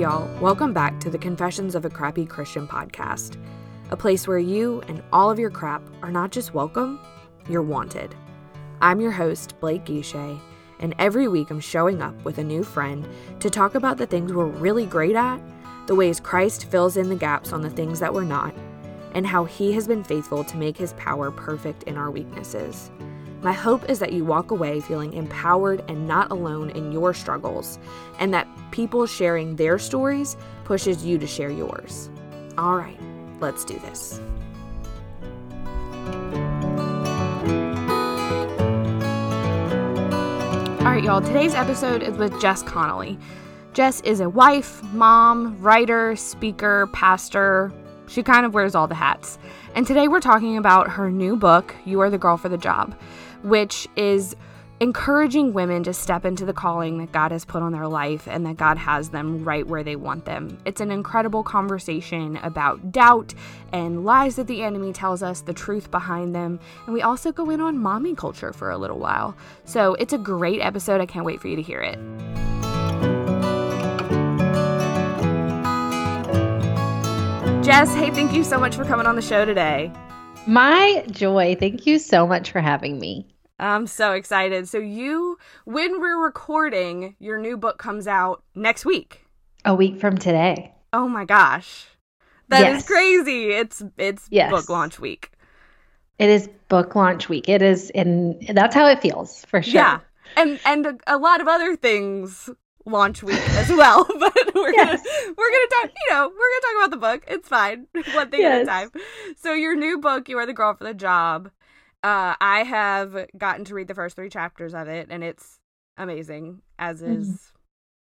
Y'all. Welcome back to the Confessions of a Crappy Christian podcast, a place where you and all of your crap are not just welcome, you're wanted. I'm your host, Blake Guichet, and every week I'm showing up with a new friend to talk about the things we're really great at, the ways Christ fills in the gaps on the things that we're not, and how he has been faithful to make his power perfect in our weaknesses. My hope is that you walk away feeling empowered and not alone in your struggles, and that people sharing their stories pushes you to share yours. All right, let's do this. All right, y'all, today's episode is with Jess Connolly. Jess is a wife, mom, writer, speaker, pastor. She kind of wears all the hats. And today we're talking about her new book, You Are the Girl for the Job which is encouraging women to step into the calling that God has put on their life and that God has them right where they want them. It's an incredible conversation about doubt and lies that the enemy tells us, the truth behind them, and we also go in on mommy culture for a little while. So it's a great episode. I can't wait for you to hear it. Jess, hey, thank you so much for coming on the show today. My joy. Thank you so much for having me. I'm so excited. So, you, when we're recording, your new book comes out next week. A week from today. Oh my gosh. that yes. is crazy. It's it's yes. book launch week. It is book launch week. It is and that's how it feels for sure. Yeah. And and a, a lot of other things launch week as well. but we're yes. gonna we're gonna talk. You know, we're gonna talk about the book. It's fine, one thing yes. at a time. So your new book, you are the girl for the job. Uh, I have gotten to read the first three chapters of it, and it's amazing. As is. Mm-hmm.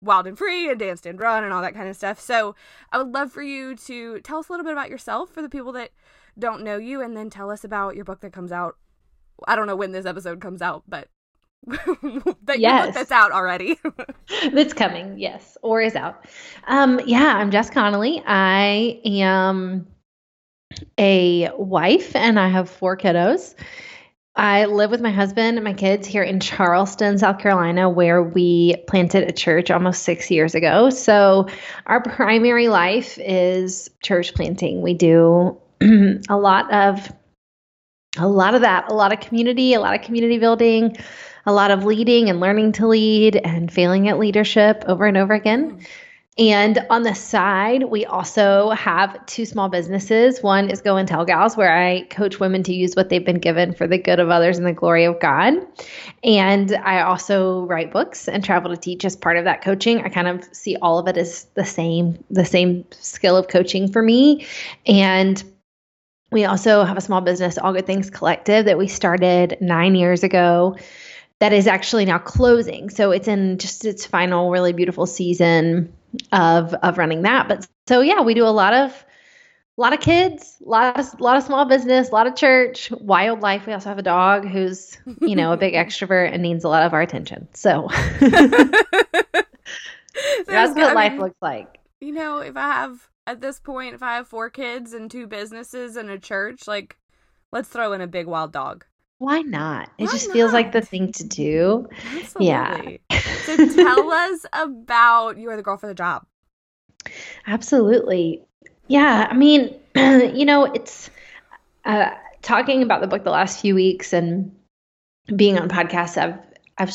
Wild and Free and Dance and Run and all that kind of stuff. So, I would love for you to tell us a little bit about yourself for the people that don't know you, and then tell us about your book that comes out. I don't know when this episode comes out, but that yes. that's out already. that's coming, yes, or is out. Um, yeah, I'm Jess Connolly. I am a wife and I have four kiddos. I live with my husband and my kids here in Charleston, South Carolina, where we planted a church almost six years ago. So, our primary life is church planting. We do a lot of a lot of that, a lot of community, a lot of community building, a lot of leading and learning to lead and failing at leadership over and over again. Mm-hmm. And on the side, we also have two small businesses. One is Go and Tell Gals, where I coach women to use what they've been given for the good of others and the glory of God. And I also write books and travel to teach as part of that coaching. I kind of see all of it as the same, the same skill of coaching for me. And we also have a small business, All Good Things Collective, that we started nine years ago that is actually now closing. So it's in just its final really beautiful season of of running that. But so yeah, we do a lot of a lot of kids, a lot of, lot of small business, a lot of church, wildlife. We also have a dog who's, you know, a big extrovert and needs a lot of our attention. So that's what I life mean, looks like. You know, if I have at this point, if I have four kids and two businesses and a church, like let's throw in a big wild dog. Why not? It Why just not? feels like the thing to do. Absolutely. Yeah. so tell us about You Are the Girl for the Job. Absolutely. Yeah. I mean, you know, it's uh, talking about the book the last few weeks and being on podcasts. I've, I've,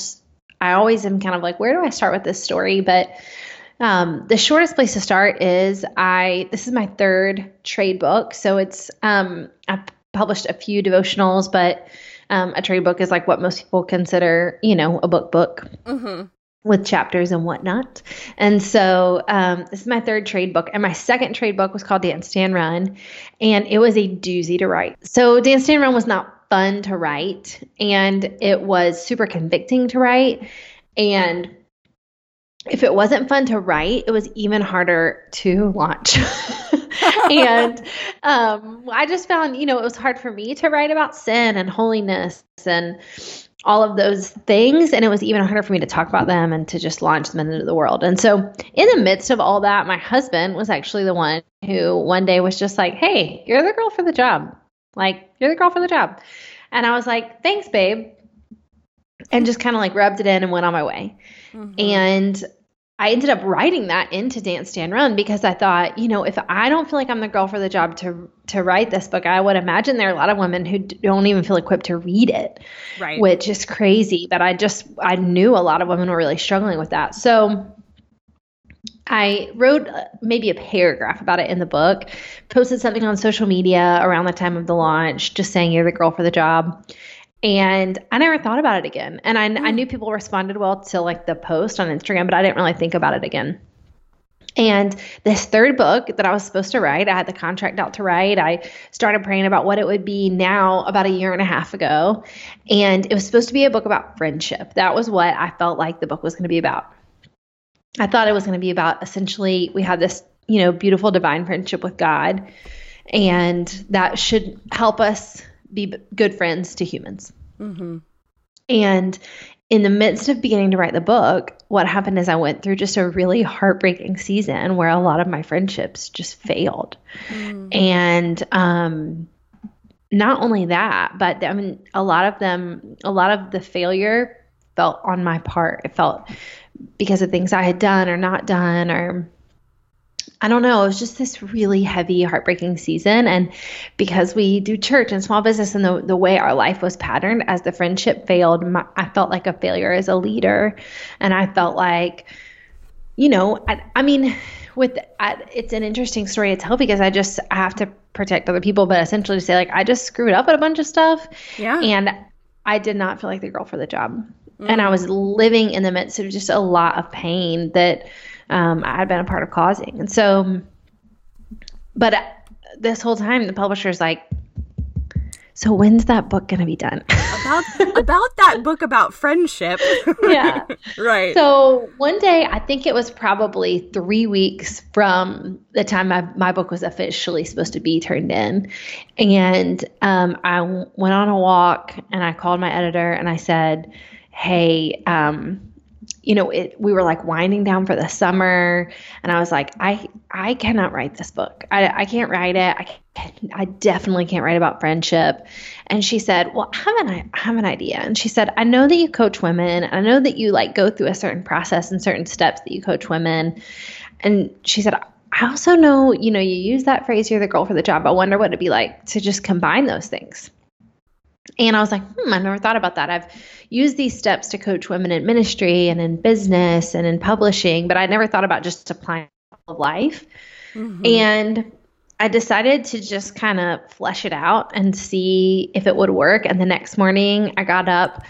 I always am kind of like, where do I start with this story? But um, the shortest place to start is I. This is my third trade book, so it's um, I've published a few devotionals, but um, a trade book is like what most people consider, you know, a book book. Mm-hmm. With chapters and whatnot. And so um, this is my third trade book. And my second trade book was called Dance Stand Run. And it was a doozy to write. So Dance Stand Run was not fun to write. And it was super convicting to write. And if it wasn't fun to write, it was even harder to launch. and um, I just found, you know, it was hard for me to write about sin and holiness and all of those things. And it was even harder for me to talk about them and to just launch them into the world. And so, in the midst of all that, my husband was actually the one who one day was just like, Hey, you're the girl for the job. Like, you're the girl for the job. And I was like, Thanks, babe. And just kind of like rubbed it in and went on my way. Mm-hmm. And I ended up writing that into Dance Stand Run because I thought, you know, if I don't feel like I'm the girl for the job to to write this book, I would imagine there are a lot of women who don't even feel equipped to read it, right? Which is crazy. But I just I knew a lot of women were really struggling with that. So I wrote uh, maybe a paragraph about it in the book, posted something on social media around the time of the launch, just saying you're the girl for the job. And I never thought about it again. And I, mm. I knew people responded well to like the post on Instagram, but I didn't really think about it again. And this third book that I was supposed to write, I had the contract out to write. I started praying about what it would be now about a year and a half ago. And it was supposed to be a book about friendship. That was what I felt like the book was going to be about. I thought it was going to be about essentially we have this, you know, beautiful divine friendship with God, and that should help us be good friends to humans. Mm-hmm. And in the midst of beginning to write the book, what happened is I went through just a really heartbreaking season where a lot of my friendships just failed. Mm-hmm. And um, not only that, but I mean, a lot of them, a lot of the failure felt on my part. It felt because of things I had done or not done or I don't know. It was just this really heavy, heartbreaking season. And because we do church and small business and the, the way our life was patterned, as the friendship failed, my, I felt like a failure as a leader. And I felt like, you know, I, I mean, with I, it's an interesting story to tell because I just I have to protect other people, but essentially to say like I just screwed up at a bunch of stuff. Yeah. And I did not feel like the girl for the job. Mm. And I was living in the midst of just a lot of pain that um, I had been a part of causing. And so, but this whole time, the publisher's like, so when's that book going to be done? about about that book about friendship. yeah. right. So one day, I think it was probably three weeks from the time my, my book was officially supposed to be turned in. And um, I w- went on a walk and I called my editor and I said, hey, um, you know, it, we were like winding down for the summer, and I was like, I I cannot write this book. I, I can't write it. I I definitely can't write about friendship. And she said, Well, I have an I have an idea. And she said, I know that you coach women. I know that you like go through a certain process and certain steps that you coach women. And she said, I also know, you know, you use that phrase, you're the girl for the job. I wonder what it'd be like to just combine those things. And I was like, hmm, I never thought about that. I've used these steps to coach women in ministry and in business and in publishing, but I never thought about just applying life. Mm-hmm. And I decided to just kind of flesh it out and see if it would work. And the next morning, I got up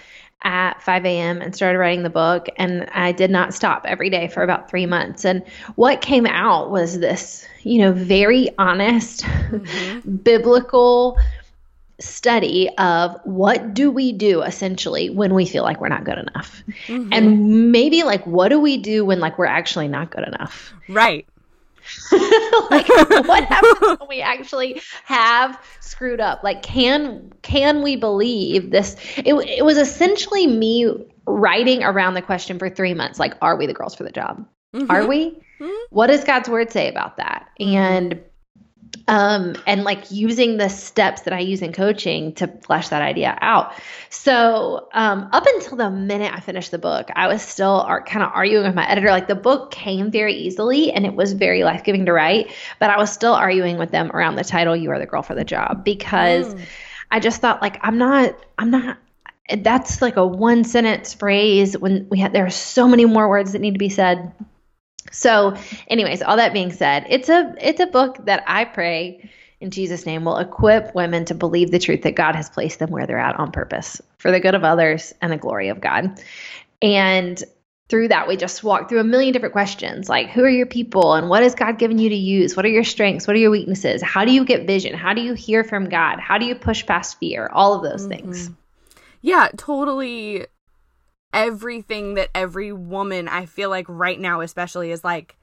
at 5 a.m. and started writing the book. And I did not stop every day for about three months. And what came out was this, you know, very honest, mm-hmm. biblical study of what do we do essentially when we feel like we're not good enough mm-hmm. and maybe like what do we do when like we're actually not good enough right like what happens when we actually have screwed up like can can we believe this it, it was essentially me writing around the question for three months like are we the girls for the job mm-hmm. are we mm-hmm. what does god's word say about that mm-hmm. and um, and like using the steps that I use in coaching to flesh that idea out. So, um, up until the minute I finished the book, I was still ar- kind of arguing with my editor. Like the book came very easily and it was very life giving to write, but I was still arguing with them around the title, You Are the Girl for the Job, because mm. I just thought, like, I'm not, I'm not. That's like a one sentence phrase when we had there are so many more words that need to be said so, anyways, all that being said, it's a it's a book that I pray in Jesus' name will equip women to believe the truth that God has placed them where they're at on purpose for the good of others and the glory of God. And through that, we just walk through a million different questions like who are your people and what has God given you to use? What are your strengths? What are your weaknesses? How do you get vision? How do you hear from God? How do you push past fear? All of those mm-hmm. things. Yeah, totally everything that every woman I feel like right now especially is like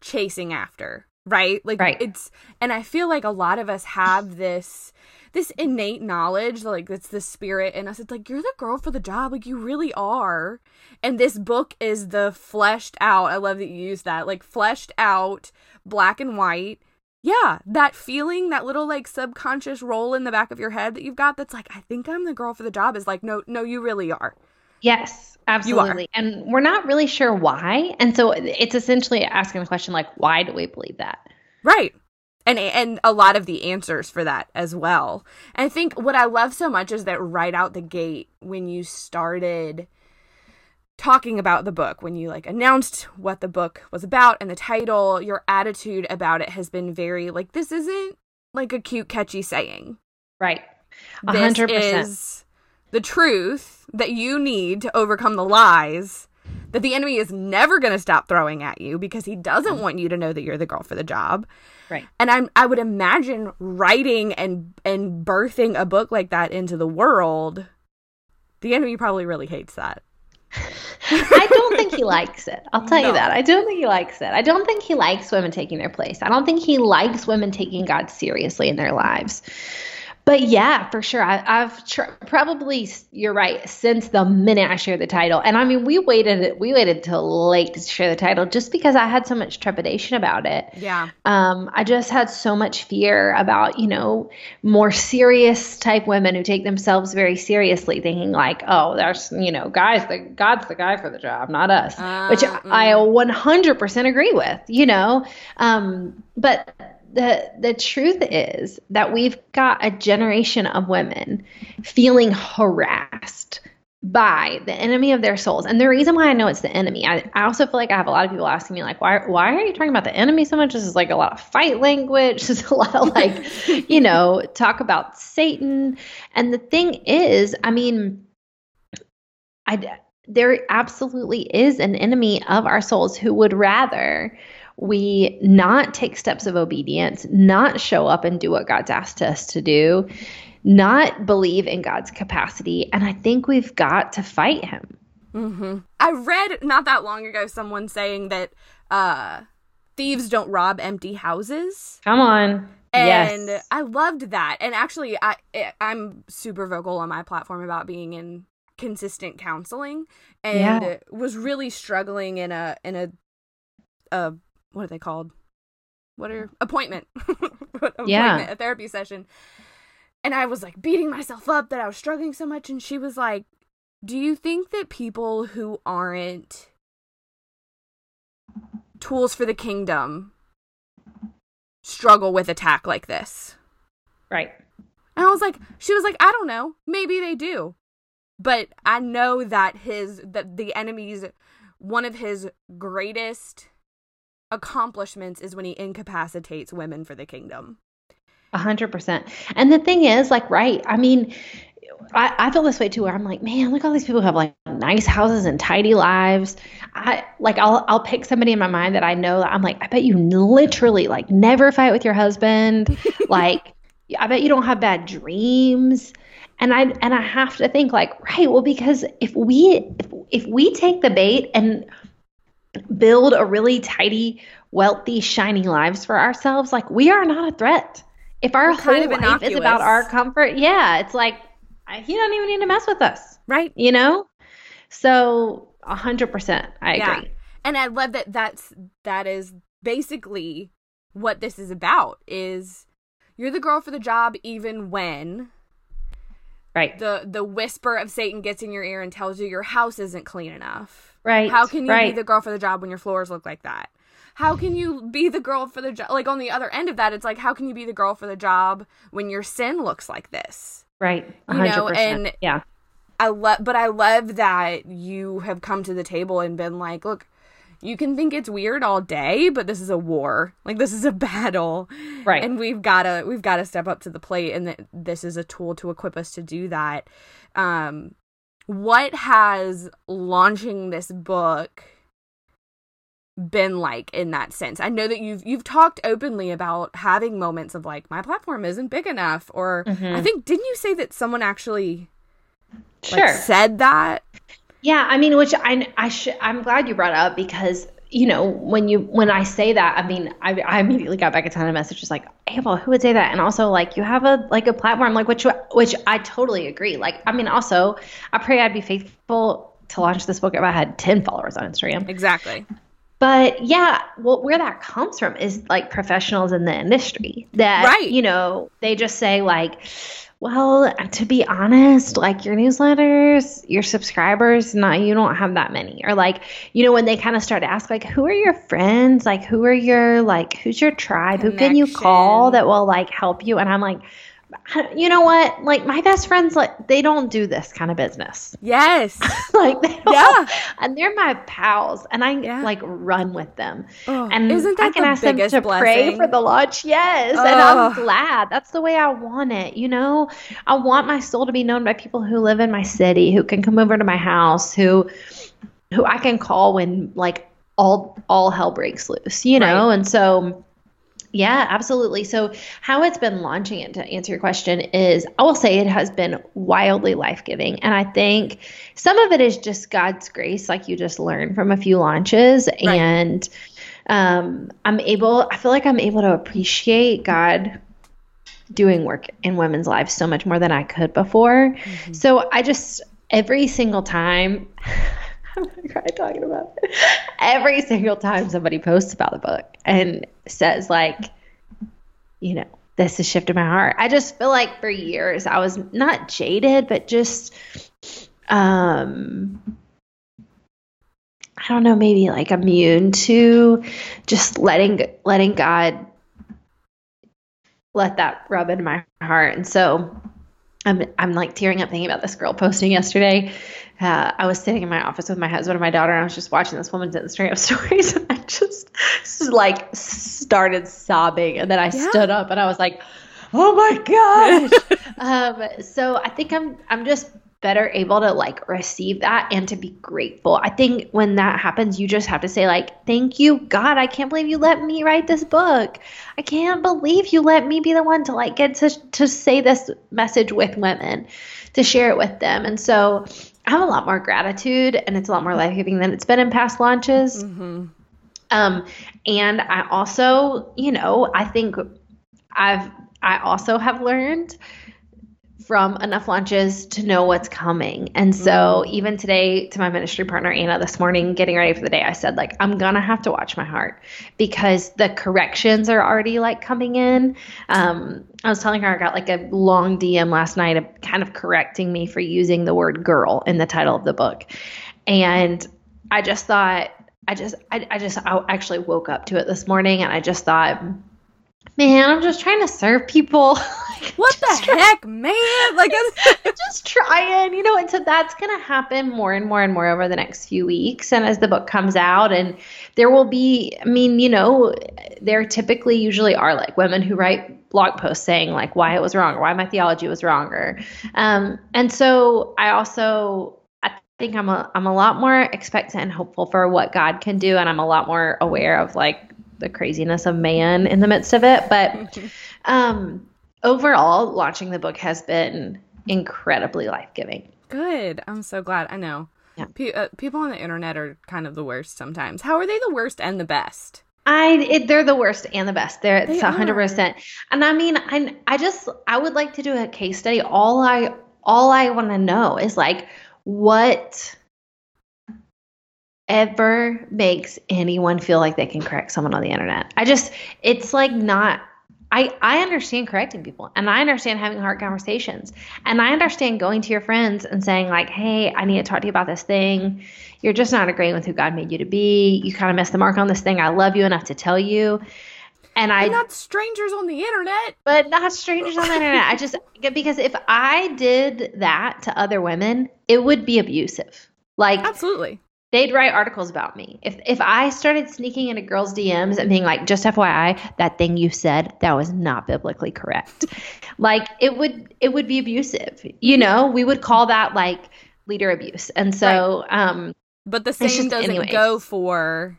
chasing after, right? Like right. it's and I feel like a lot of us have this this innate knowledge, like it's the spirit in us. It's like you're the girl for the job, like you really are. And this book is the fleshed out. I love that you use that, like fleshed out, black and white. Yeah, that feeling, that little like subconscious roll in the back of your head that you've got that's like, I think I'm the girl for the job is like, no, no, you really are. Yes. Absolutely. And we're not really sure why. And so it's essentially asking the question like, why do we believe that? Right. And and a lot of the answers for that as well. And I think what I love so much is that right out the gate when you started talking about the book, when you like announced what the book was about and the title, your attitude about it has been very like this isn't like a cute catchy saying. Right. A hundred percent the truth that you need to overcome the lies that the enemy is never going to stop throwing at you because he doesn't want you to know that you're the girl for the job. Right. And I'm I would imagine writing and and birthing a book like that into the world, the enemy probably really hates that. I don't think he likes it. I'll tell no. you that. I don't think he likes it. I don't think he likes women taking their place. I don't think he likes women taking God seriously in their lives but yeah, for sure. I, have tr- probably you're right since the minute I shared the title, and I mean we waited we waited till late to share the title just because I had so much trepidation about it. Yeah. Um, I just had so much fear about you know more serious type women who take themselves very seriously, thinking like, oh, there's you know guys, the God's the guy for the job, not us, uh, which mm. I 100% agree with. You know, um, but the the truth is that we've got a generation of women feeling harassed by the enemy of their souls. And the reason why I know it's the enemy, I, I also feel like I have a lot of people asking me, like, why why are you talking about the enemy so much? This is like a lot of fight language. This is a lot of like, you know, talk about Satan. And the thing is, I mean, I there absolutely is an enemy of our souls who would rather we not take steps of obedience, not show up and do what God's asked us to do, not believe in God's capacity. And I think we've got to fight him. Mm-hmm. I read not that long ago someone saying that uh, thieves don't rob empty houses. Come on. And yes. I loved that. And actually, I I'm super vocal on my platform about being in consistent counseling, and yeah. was really struggling in a in a a what are they called? What are appointment? appointment, yeah, a therapy session. And I was like beating myself up that I was struggling so much, and she was like, "Do you think that people who aren't tools for the kingdom struggle with attack like this?" Right. And I was like, she was like, I don't know. Maybe they do. But I know that his that the enemy's one of his greatest accomplishments is when he incapacitates women for the kingdom. A hundred percent. And the thing is, like, right, I mean, I, I feel this way too, where I'm like, man, look all these people who have like nice houses and tidy lives. I like I'll I'll pick somebody in my mind that I know that I'm like, I bet you literally like never fight with your husband. like I bet you don't have bad dreams. And I and I have to think like, right, well, because if we if, if we take the bait and build a really tidy, wealthy, shiny lives for ourselves, like we are not a threat. If our We're whole kind of life is about our comfort, yeah, it's like he don't even need to mess with us, right? You know. So a hundred percent, I yeah. agree. And I love that. That's that is basically what this is about. Is you're the girl for the job, even when right the the whisper of Satan gets in your ear and tells you your house isn't clean enough Right. How can you right. be the girl for the job when your floors look like that? How can you be the girl for the job? Like on the other end of that, it's like, how can you be the girl for the job when your sin looks like this? Right. 100%. You know, and yeah. I love, but I love that you have come to the table and been like, look, you can think it's weird all day, but this is a war. Like this is a battle. Right. And we've gotta we've gotta step up to the plate and that this is a tool to equip us to do that. Um what has launching this book been like in that sense? I know that you've you've talked openly about having moments of like my platform isn't big enough or mm-hmm. I think didn't you say that someone actually sure. Like, said that? Yeah, I mean, which I I sh- I'm glad you brought up because you know, when you when I say that, I mean, I, I immediately got back a ton of messages like, Abel, who would say that? And also like you have a like a platform like which which I totally agree. Like, I mean, also I pray I'd be faithful to launch this book if I had ten followers on Instagram. Exactly. but yeah, well, where that comes from is like professionals in the industry that, Right. you know, they just say, like, well, to be honest, like your newsletters, your subscribers, not you don't have that many. Or like, you know, when they kind of start to ask, like, who are your friends? Like, who are your like, who's your tribe? Who can you call that will like help you? And I'm like, you know what? Like my best friends, like they don't do this kind of business. Yes. like they don't, Yeah. and they're my pals, and I Yeah. like run with them. Oh, And isn't I that can the ask them to pray blessing? for the launch. Yes. And I'm oh. glad. That's the way I want it. You know, I want my soul to be known by people who live in my city, who can come over to my house, who who I can call when like all all hell breaks loose, you know? And so yeah, absolutely. So, how it's been launching it to answer your question is I will say it has been wildly life giving. And I think some of it is just God's grace, like you just learned from a few launches. And um, I'm able, I feel like I'm able to appreciate God doing work in women's lives so much more than I could before. So, I just, every single time, I'm gonna cry talking about it. Every single time somebody posts about the book and says like, you know, this has shifted my heart. I just feel like for years I was not jaded, but just um I don't know, maybe like immune to just letting letting God let that rub in my heart. And so I'm I'm like tearing up thinking about this girl posting yesterday. Uh, I was sitting in my office with my husband and my daughter, and I was just watching this woman's Instagram stories, and I just like started sobbing, and then I Yeah. stood up and I was like, "Oh my gosh!" um, so I think I'm I'm just better able to like receive that and to be grateful. I think when that happens, you just have to say like, "Thank you, God. I can't believe you let me write this book. I can't believe you let me be the one to like get to to say this message with women, to share it with them." And so I have a lot more gratitude, and it's a lot more life giving than it's been in past launches. Mhm. Um, and I also, you know, I think I've I also have learned from enough launches to know what's coming. And so even today to my ministry partner Anna this morning getting ready for the day I said like I'm going to have to watch my heart because the corrections are already like coming in. Um I was telling her I got like a long DM last night of kind of correcting me for using the word girl in the title of the book. And I just thought I just I, I just I actually woke up to it this morning and I just thought man, I'm just trying to serve people. What the heck, man? Like, that's- just trying, you know, and so that's going to happen more and more and more over the next few weeks. And as the book comes out, and there will be, I mean, you know, there typically usually are like women who write blog posts saying like why it was wrong or why my theology was wrong or, um, and so I also, I think I'm a, I'm a lot more expectant and hopeful for what God can do. And I'm a lot more aware of like the craziness of man in the midst of it. But, um, overall, launching the book has been incredibly life giving. good. I'm so glad. I know. Yeah. Pe- uh, people on the internet are kind of the worst sometimes. How are they the worst and the best? I it, they're the worst and the best. They're it's a hundred percent. And I mean, I I just I would like to do a case study. All I all I want to know is like what ever makes anyone feel like they can correct someone on the internet. I just it's like not I, I understand correcting people and I understand having hard conversations and I understand going to your friends and saying like, Hey, I need to talk to you about this thing. You're just not agreeing with who God made you to be. You kind of missed the mark on this thing. I love you enough to tell you. And I, And not strangers on the internet. but not strangers on the internet. I just, because if I did that to other women, it would be abusive. Like Absolutely. They'd write articles about me. If if I started sneaking into girls' DMs and being like, just FYI, that thing you said that was not biblically correct, like it would it would be abusive. You know, we would call that like leader abuse. And so, um, But the same just- doesn't anyways. go for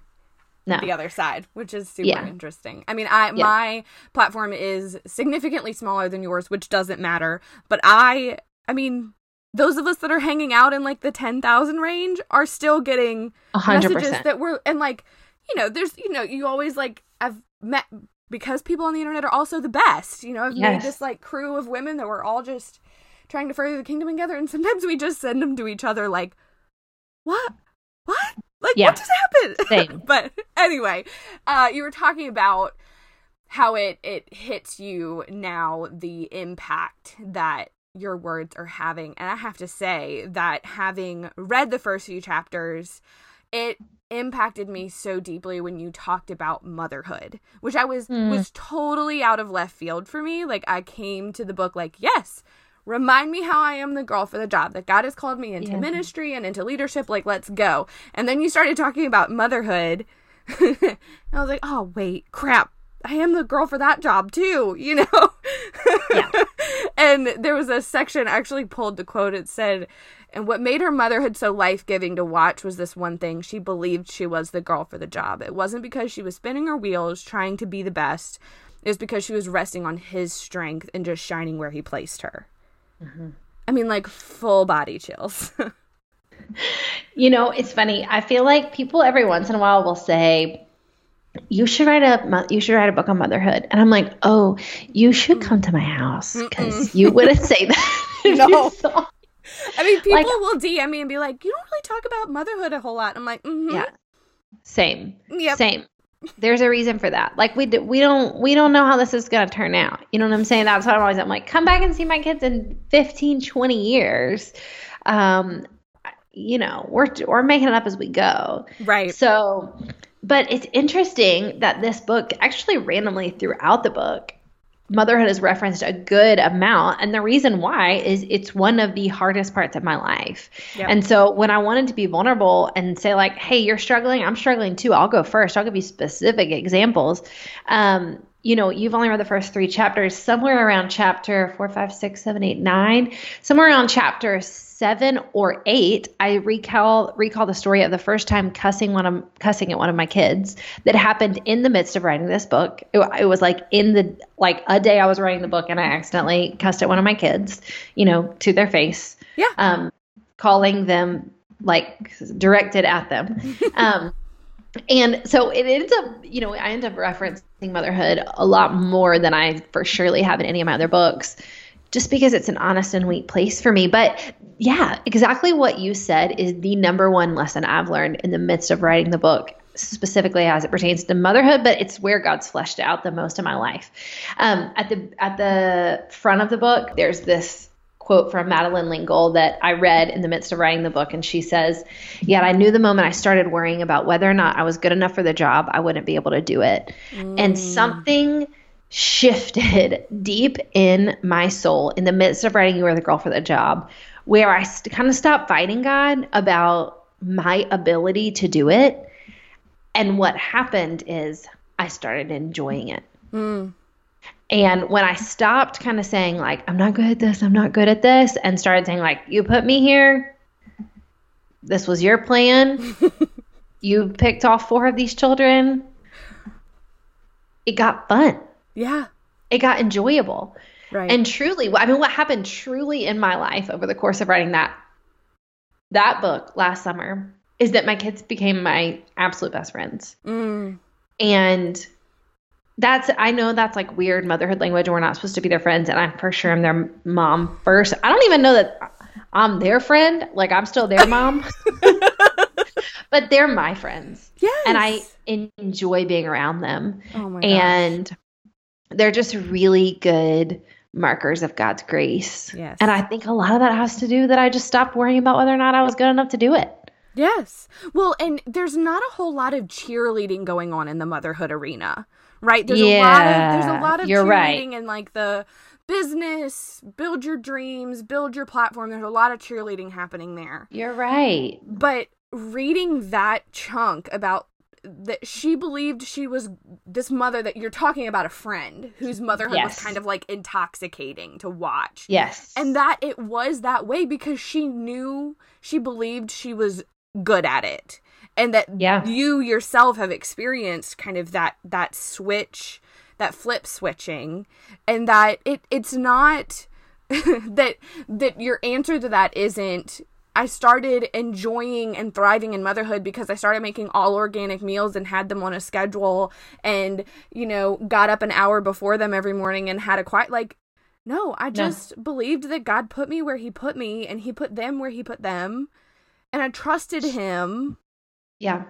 no, the other side, which is super Yeah. interesting. I mean, I Yeah. my platform is significantly smaller than yours, which doesn't matter. But I, I mean, those of us that are hanging out in like the ten thousand range are still getting a hundred messages percent. that were and like you know, there's you know, you always like I've met because people on the internet are also the best. You know, I've made this like crew of women that were all just trying to further the kingdom together, and sometimes we just send them to each other like, what, what, like like, Yeah. what just happened? But anyway, uh, you were talking about how it it hits you now the impact that your words are having, and I have to say that having read the first few chapters, it impacted me so deeply when you talked about motherhood which i was Mm. was totally out of left field for me. Like i came to the book like yes remind me how i am the girl for the job that god has called me into Yeah. ministry and into leadership. Like let's go. And then you started talking about motherhood. And i was like oh wait crap. I am the girl for that job too you know? Yeah. and there was a section I actually pulled the quote. It said and what made her motherhood so life-giving to watch was this one thing. She believed she was the girl for the job. It wasn't because she was spinning her wheels trying to be the best. It was because she was resting on his strength and just shining where he placed her. Mm-hmm. I mean like full body chills. You know, it's funny. I feel like people every once in a while will say, "You should write a you should write a book on motherhood," and I'm like, "Oh, you should come to my house because you wouldn't say that." No. i mean people Like- will dm me and be like you don't really talk about motherhood a whole lot i'm like mm-hmm Yeah. Same. yep Same. There's a reason for that. Like we do, we don't we don't know how this is going to turn out. You know what I'm saying? That's what I'm always I'm like, come back and see my kids in 15, 20 years. Um, you know, we're we're making it up as we go. right So, but it's interesting that this book actually randomly throughout the book, motherhood is referenced a good amount. And the reason why is it's one of the hardest parts of my life. Yep. And so when I wanted to be vulnerable and say, like, hey, you're struggling, I'm struggling too, I'll go first. I'll give you specific examples. Um, you know, you've only read the first three chapters, somewhere around chapter four, five, six, seven, eight, nine, somewhere around chapter seven or eight, I recall recall the story of the first time cussing one of cussing at one of my kids that happened in the midst of writing this book. It, it was like in the like a day I was writing the book and I accidentally cussed at one of my kids, you know, to their face. Yeah. Um, calling them like directed at them. um, and so it ends up, you know, I end up referencing motherhood a lot more than I for surely have in any of my other books, just because it's an honest and weak place for me. But yeah, exactly what you said is the number one lesson I've learned in the midst of writing the book, specifically as it pertains to motherhood. But it's where God's fleshed out the most in my life. Um, at the at the front of the book, there's this quote from Madeleine L'Engle that I read in the midst of writing the book. And she says, Yet I knew the moment I started worrying about whether or not I was good enough for the job, I wouldn't be able to do it. And something shifted deep in my soul in the midst of writing You Are the Girl for the Job, where I st- kind of stopped fighting God about my ability to do it. And what happened is I started enjoying it. Mm. And when I stopped kind of saying, like, I'm not good at this, I'm not good at this, and started saying, like, you put me here, this was your plan, you picked all four of these children, it got fun. Yeah It got enjoyable. right And truly, I mean, what happened truly in my life over the course of writing that that book last summer is that my kids became my absolute best friends. mm. And that's I know that's like weird motherhood language we're not supposed to be their friends and I'm for sure I'm their mom first. I don't even know that I'm their friend, like I'm still their mom. but they're my friends yes and I enjoy being around them oh my gosh. and they're just really good markers of God's grace. yes And I think a lot of that has to do that I just stopped worrying about whether or not I was good enough to do it. Yes. Well, and there's not a whole lot of cheerleading going on in the motherhood arena, right? There's a lot of there's a lot of cheerleading right. in like the business, build your dreams, build your platform. There's a lot of cheerleading happening there. You're right. But reading that chunk about that she believed she was this mother that you're talking about a friend whose motherhood Yes. was kind of like intoxicating to watch. Yes. And that it was that way because she knew, she believed she was good at it. And that Yeah. you yourself have experienced kind of that that switch, that flip switching, and that it it's not that that your answer to that isn't I started enjoying and thriving in motherhood because I started making all organic meals and had them on a schedule and you know got up an hour before them every morning and had a quiet like no, I just believed that God put me where he put me and he put them where he put them and I trusted him Yeah.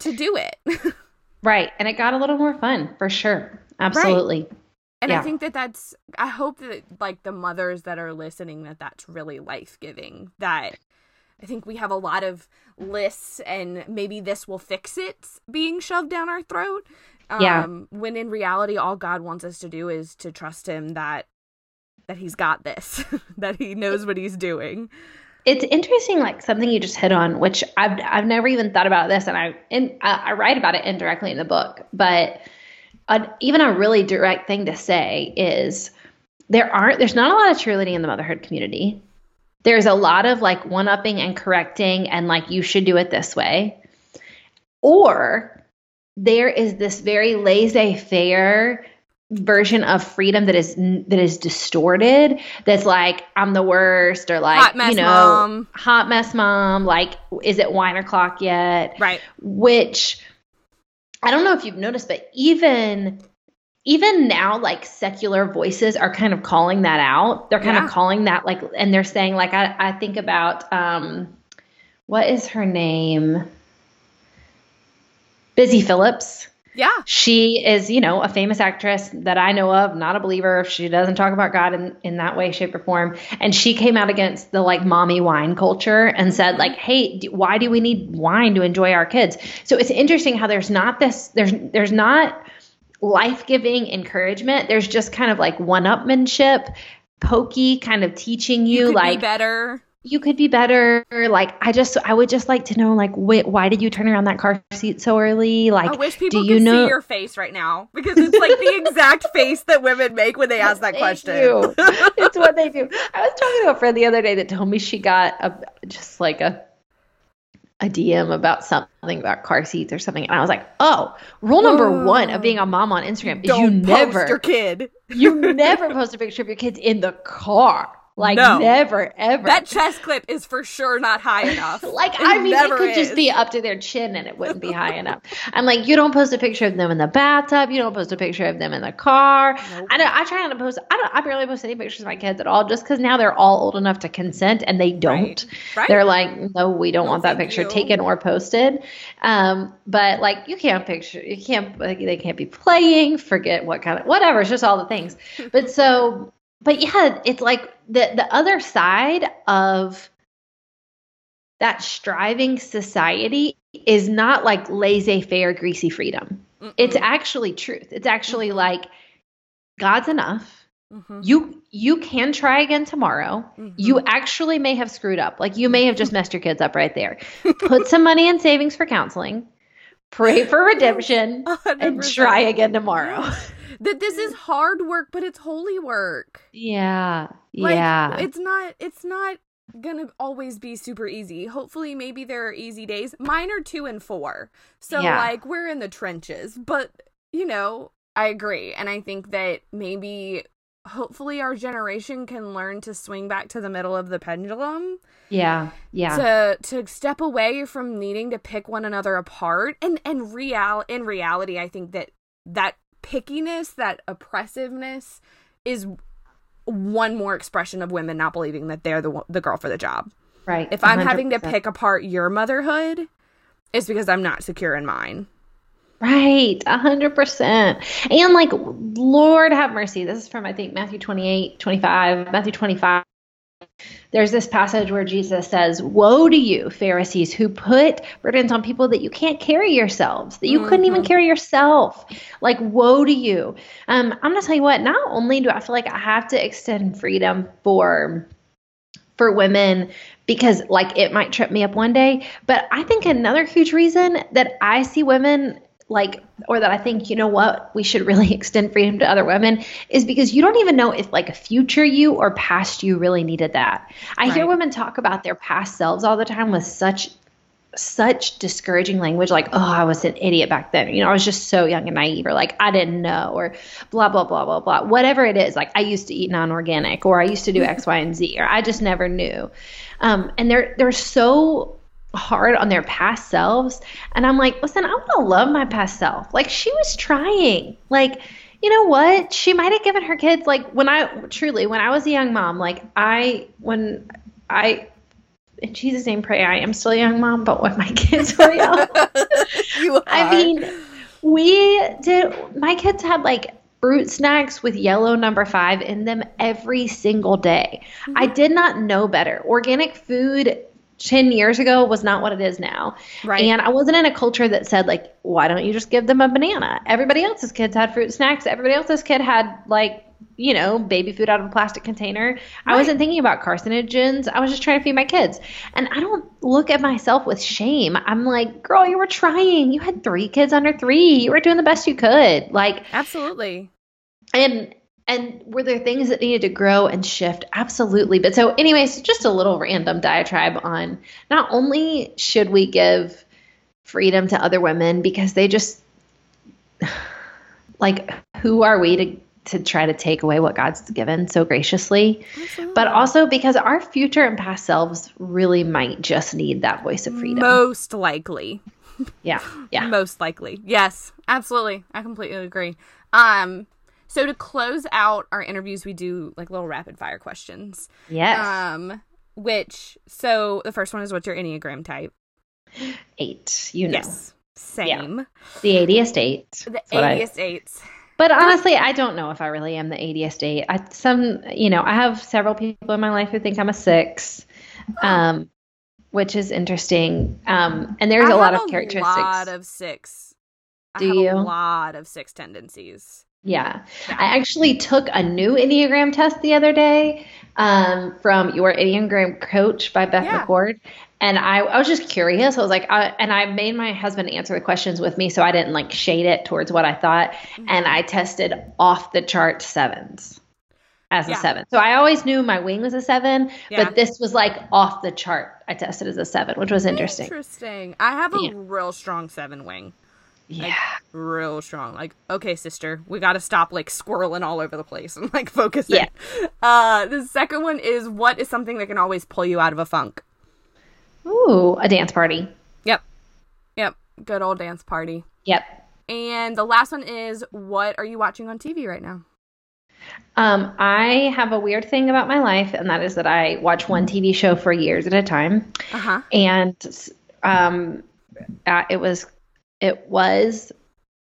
To do it. right. And it got a little more fun for sure. Absolutely. Right. And yeah. I think that that's, I hope that like the mothers that are listening, that that's really life giving. That I think we have a lot of lists and maybe this will fix it being shoved down our throat. Um, yeah. When in reality, all God wants us to do is to trust Him that that He's got this, that He knows what He's doing. It's interesting, like something you just hit on, which I've I've never even thought about this, and I in, I, I write about it indirectly in the book, but a, even a really direct thing to say is there aren't there's not a lot of cheerleading in the motherhood community. There's a lot of like one upping and correcting and like you should do it this way. Or there is this very laissez-faire version of freedom that is that is distorted that's like i'm the worst or like you know mom. hot mess mom like is it wine o'clock yet right which I don't know if you've noticed, but even even now like secular voices are kind of calling that out. They're kind yeah. of calling that like and they're saying like i, I think about um what is her name? Busy Philipps. Yeah. She is you know a famous actress that i know of not a believer. She doesn't talk about god in, in that way shape or form. And she came out against the like mommy wine culture and said like hey do, why do we need wine to enjoy our kids? So it's interesting how there's not this there's there's not life-giving encouragement there's just kind of like one-upmanship pokey kind of teaching you, you like better you could be better. Like, I just, I would just like to know, like, wh- why did you turn around that car seat so early? Like, I wish people do you know- see your face right now because it's like the exact face that women make when they ask that question. it's what they do. I was talking to a friend the other day that told me she got a just like a a DM about something about car seats or something, and I was like, "Oh, rule number Whoa. one of being a mom on Instagram is Don't you never your kid. you never post a picture of your kids in the car." Like no. never ever. That chest clip is for sure not high enough. like it I mean, it could is. just be up to their chin and it wouldn't be high enough. I'm like, you don't post a picture of them in the bathtub. You don't post a picture of them in the car. Nope. I know. I try not to post. I don't. I barely post any pictures of my kids at all, just because now they're all old enough to consent and they don't. Right. Right. They're like, no, we don't no, want that picture you. taken or posted. Um, but like, you can't picture. You can't. Like, they can't be playing. Forget what kind of whatever. It's just all the things. But so but yeah, it's like the the other side of that striving society is not like laissez-faire greasy freedom. Mm-mm. It's actually truth. It's actually mm-hmm. like God's enough. Mm-hmm. You you can try again tomorrow. Mm-hmm. You actually may have screwed up. Like you may have just messed your kids up right there. Put some money in savings for counseling. Pray for redemption 100%. and try again tomorrow that this is mm. hard work, but it's holy work. Yeah. Like, yeah. It's not it's not gonna always be super easy. Hopefully maybe there are easy days. Mine are two and four. So yeah. like we're in the trenches. But you know, I agree. And I think that maybe hopefully our generation can learn to swing back to the middle of the pendulum. Yeah. Yeah. To to step away from needing to pick one another apart. And and real in reality I think that that pickiness, that oppressiveness is one more expression of women not believing that they're the the girl for the job. Right. If I'm 100%. having to pick apart your motherhood, it's because I'm not secure in mine. Right, a hundred percent. And like, Lord have mercy. This is from I think Matthew 28, 25, Matthew 25, there's this passage where Jesus says, Woe to you, Pharisees, who put burdens on people that you can't carry yourselves, that you mm-hmm. couldn't even mm-hmm. carry yourself. Like, woe to you. Um, I'm going to tell you what, not only do I feel like I have to extend freedom for for women because like it might trip me up one day but i think another huge reason that i see women like or that I think you know what we should really extend freedom to other women is because you don't even know if like a future you or past you really needed that. I right. hear women talk about their past selves all the time with such such discouraging language like oh I was an idiot back then. You know, I was just so young and naive or like I didn't know or blah blah blah blah blah. Whatever it is, like I used to eat non-organic or I used to do X Y and Z or I just never knew. Um, and they're they're so hard on their past selves. And I'm like, listen, I want to love my past self. Like she was trying. Like, you know what? She might have given her kids like when I truly when I was a young mom, like I when I in Jesus' name, pray I am still a young mom, but when my kids were young, you are. I mean, we did. My kids had like fruit snacks with yellow number five in them every single day. I mm-hmm. did not know better. Organic food 10 years ago was not what it is now. Right. And I wasn't in a culture that said, like, why don't you just give them a banana? Everybody else's kids had fruit snacks. Everybody else's kid had, like, you know, baby food out of a plastic container. I wasn't thinking about carcinogens. I was just trying to feed my kids. And I don't look at myself with shame. I'm like, girl, you were trying. You had three kids under three. You were doing the best you could. Like, Absolutely. and and were there things that needed to grow and shift absolutely but so anyways just a little random diatribe on not only should we give freedom to other women because they just like who are we to to try to take away what God's given so graciously but also because our future and past selves really might just need that voice of freedom Most likely. yeah yeah Most likely. Yes, absolutely. I completely agree. Um, so to close out our interviews, we do like little rapid fire questions. yes Um, which so the first one is what's your Enneagram type? eight you know Yes. Same. the 80th eight The what I- eights. But honestly, I don't know if I really am the 80th eight. I some you know I have several people in my life who think I'm a six, um, which is interesting. Um, and there's I a lot have of a characteristics. lot of six. Do I have you? a lot of six tendencies. Yeah, Yeah. I actually took a new Enneagram test the other day um, from your Enneagram coach by Beth Yeah. McCord. And I, I was just curious. I was like, I, and I made my husband answer the questions with me so I didn't like shade it towards what I thought. Mm-hmm. And I tested off the chart sevens as a seven. So I always knew my wing was a seven, Yeah. but this was like off the chart. I tested as a seven, which was interesting. Interesting. I have a Yeah. real strong seven wing. Yeah. real strong. Like, okay, sister, we got to stop like squirreling all over the place and like focusing. Yeah. Uh, the second one is what is something that can always pull you out of a funk? Ooh, a dance party. Yep. Yep. Good old dance party. Yep. And the last one is what are you watching on TV right now? Um, I have a weird thing about my life, and that is that I watch one TV show for years at a time. Uh huh. and um, uh, it was it was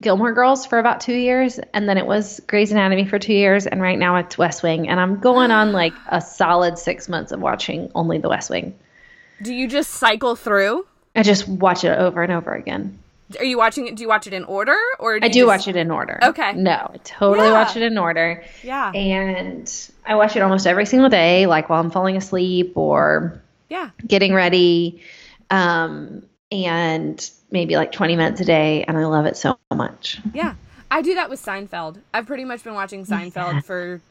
Gilmore Girls for about two years, and then it was Grey's Anatomy for two years, and right now it's West Wing, and I'm going on like a solid six months of watching only the West Wing. Do you just cycle through? I just watch it over and over again. Are you watching it? Do you watch it in order or I do just- watch it in order. Okay. No, I totally Yeah. watch it in order. Yeah. And I watch it almost every single day, like while I'm falling asleep or Yeah. getting ready. Um, and maybe like 20 minutes a day. And I love it so much. Yeah. I do that with Seinfeld. I've pretty much been watching Seinfeld for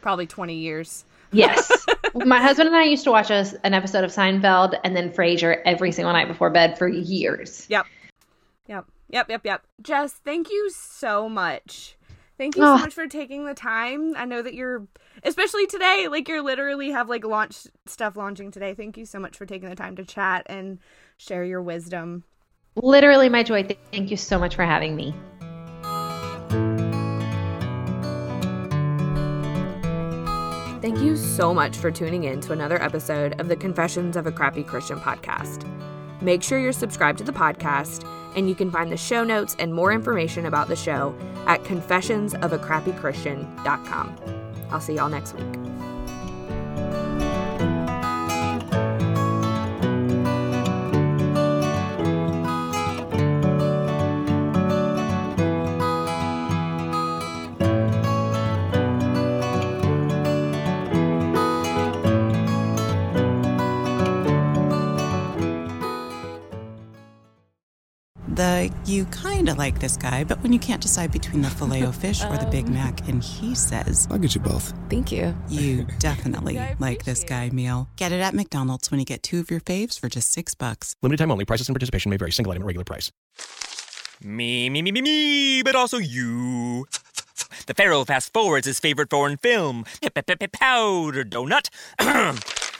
probably 20 years. Yes. My husband and I used to watch us an episode of Seinfeld and then Frasier every single night before bed for years. Yep. Yep. Yep. Yep. Yep. Jess, thank you so much. Thank you Oh. so ah. much for taking the time. I know that you're, especially today, like you're literally have like launch stuff launching today. Thank you so much for taking the time to chat and share your wisdom. Literally my joy. Thank you so much for having me. Thank you so much for tuning in to another episode of the Confessions of a Crappy Christian podcast. Make sure you're subscribed to the podcast, and you can find the show notes and more information about the show at confessionsofacrappychristian.com. I'll see y'all next week. You kind of like this guy, but when you can't decide between the filet o fish or the Big um. Mac, and he says I'll get you both. Thank you. you definitely like this guy meal. Get it at McDonald's when you get two of your faves for just six bucks. Limited time only. Prices and participation may vary. Single item at regular price. Me, me, me, me, me, but also you. The Pharaoh fast forwards his favorite foreign film, Powder Donut.